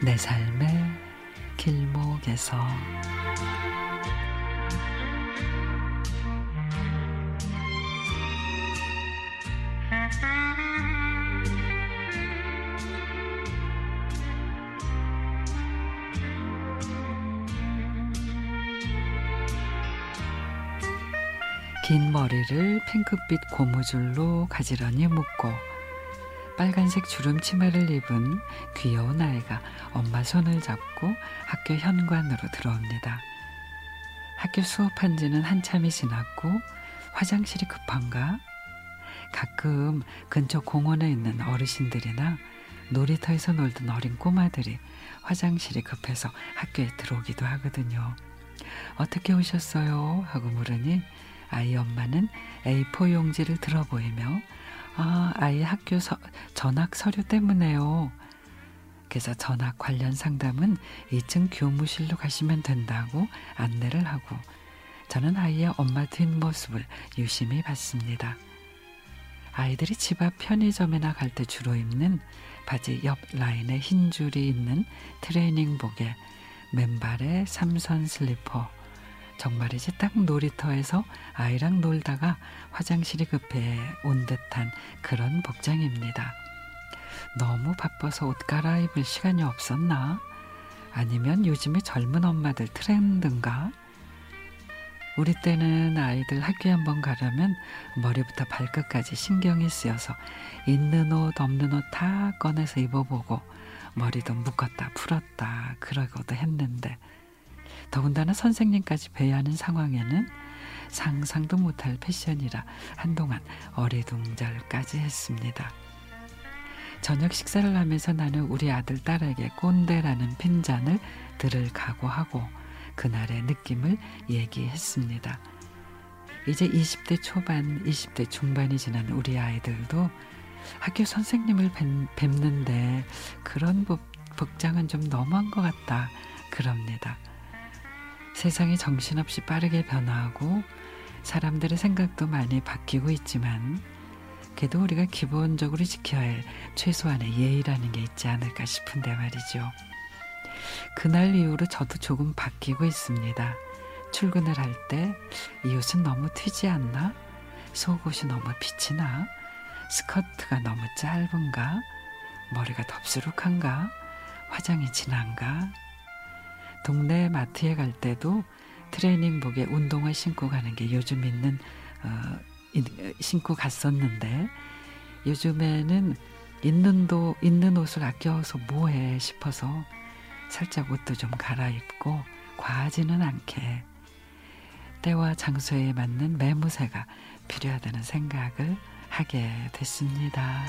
내 삶의 길목에서. 긴 머리를 핑크빛 고무줄로 가지런히 묶고 빨간색 주름 치마를 입은 귀여운 아이가 엄마 손을 잡고 학교 현관으로 들어옵니다. 학교 수업한 지는 한참이 지났고 화장실이 급한가? 가끔 근처 공원에 있는 어르신들이나 놀이터에서 놀던 어린 꼬마들이 화장실이 급해서 학교에 들어오기도 하거든요. 어떻게 오셨어요? 하고 물으니 아이 엄마는 A4 용지를 들어 보이며 아, 아이 학교 서, 전학 서류 때문에요. 그래서 전학 관련 상담은 2층 교무실로 가시면 된다고 안내를 하고 저는 아이의 엄마 뒷모습을 유심히 봤습니다. 아이들이 집 앞 편의점에나 갈 때 주로 입는 바지 옆 라인에 흰 줄이 있는 트레이닝복에 맨발에 삼선 슬리퍼 정말이지 딱 놀이터에서 아이랑 놀다가 화장실이 급해 온 듯한 그런 복장입니다. 너무 바빠서 옷 갈아입을 시간이 없었나? 아니면 요즘에 젊은 엄마들 트렌드인가? 우리 때는 아이들 학교에 한번 가려면 머리부터 발끝까지 신경이 쓰여서 있는 옷 없는 옷 다 꺼내서 입어보고 머리도 묶었다 풀었다 그러고도 했는데 더군다나 선생님까지 뵈야 하는 상황에는 상상도 못할 패션이라 한동안 어리둥절까지 했습니다. 저녁 식사를 하면서 나는 우리 아들 딸에게 꼰대라는 핀잔을 들을 각오하고 그날의 느낌을 얘기했습니다. 이제 20대 초반, 20대 중반이 지난 우리 아이들도 학교 선생님을 뵙 는데 그런 복장은 좀 너무한 것 같다. 그럽니다. 세상이 정신없이 빠르게 변화하고 사람들의 생각도 많이 바뀌고 있지만 그래도 우리가 기본적으로 지켜야 할 최소한의 예의라는 게 있지 않을까 싶은데 말이죠. 그날 이후로 저도 조금 바뀌고 있습니다. 출근을 할 때 이 옷은 너무 튀지 않나? 속옷이 너무 비치나? 스커트가 너무 짧은가? 머리가 덥수룩한가? 화장이 진한가? 동네 마트에 갈 때도 트레이닝복에 운동화 신고 가는 게 요즘 있는 어, 신고 갔었는데 요즘에는 있는 도 있는 옷을 아껴서 뭐해 싶어서 살짝 옷도 좀 갈아입고 과하지는 않게 때와 장소에 맞는 매무새가 필요하다는 생각을 하게 됐습니다.